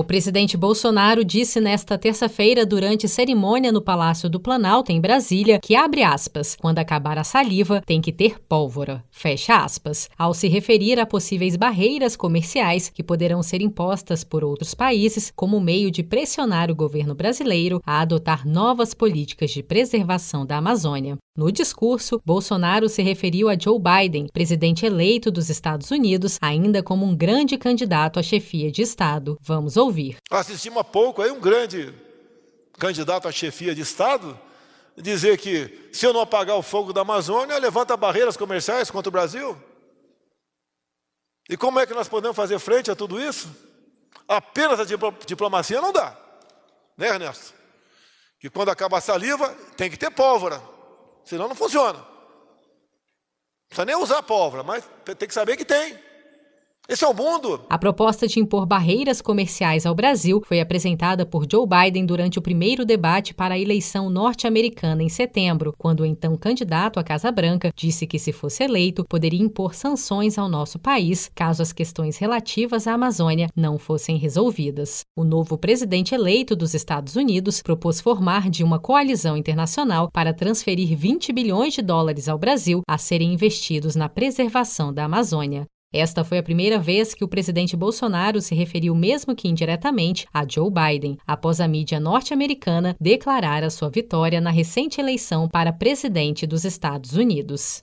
O presidente Bolsonaro disse nesta terça-feira, durante cerimônia no Palácio do Planalto, em Brasília, que, abre aspas, quando acabar a saliva, tem que ter pólvora, fecha aspas, ao se referir a possíveis barreiras comerciais que poderão ser impostas por outros países como meio de pressionar o governo brasileiro a adotar novas políticas de preservação da Amazônia. No discurso, Bolsonaro se referiu a Joe Biden, presidente eleito dos Estados Unidos, ainda como um grande candidato à chefia de Estado. Vamos ouvir. Assistimos há pouco aí um grande candidato à chefia de Estado dizer que se eu não apagar o fogo da Amazônia, levanta barreiras comerciais contra o Brasil. E como é que nós podemos fazer frente a tudo isso? Apenas a diplomacia não dá, né, Ernesto? Que quando acaba a saliva, tem que ter pólvora. Senão não funciona. Não precisa nem usar pólvora, mas tem que saber que tem. Esse é o mundo. A proposta de impor barreiras comerciais ao Brasil foi apresentada por Joe Biden durante o primeiro debate para a eleição norte-americana em setembro, quando o então candidato à Casa Branca disse que, se fosse eleito, poderia impor sanções ao nosso país caso as questões relativas à Amazônia não fossem resolvidas. O novo presidente eleito dos Estados Unidos propôs formar de uma coalizão internacional para transferir 20 bilhões de dólares ao Brasil a serem investidos na preservação da Amazônia. Esta foi a primeira vez que o presidente Bolsonaro se referiu, mesmo que indiretamente, a Joe Biden, após a mídia norte-americana declarar a sua vitória na recente eleição para presidente dos Estados Unidos.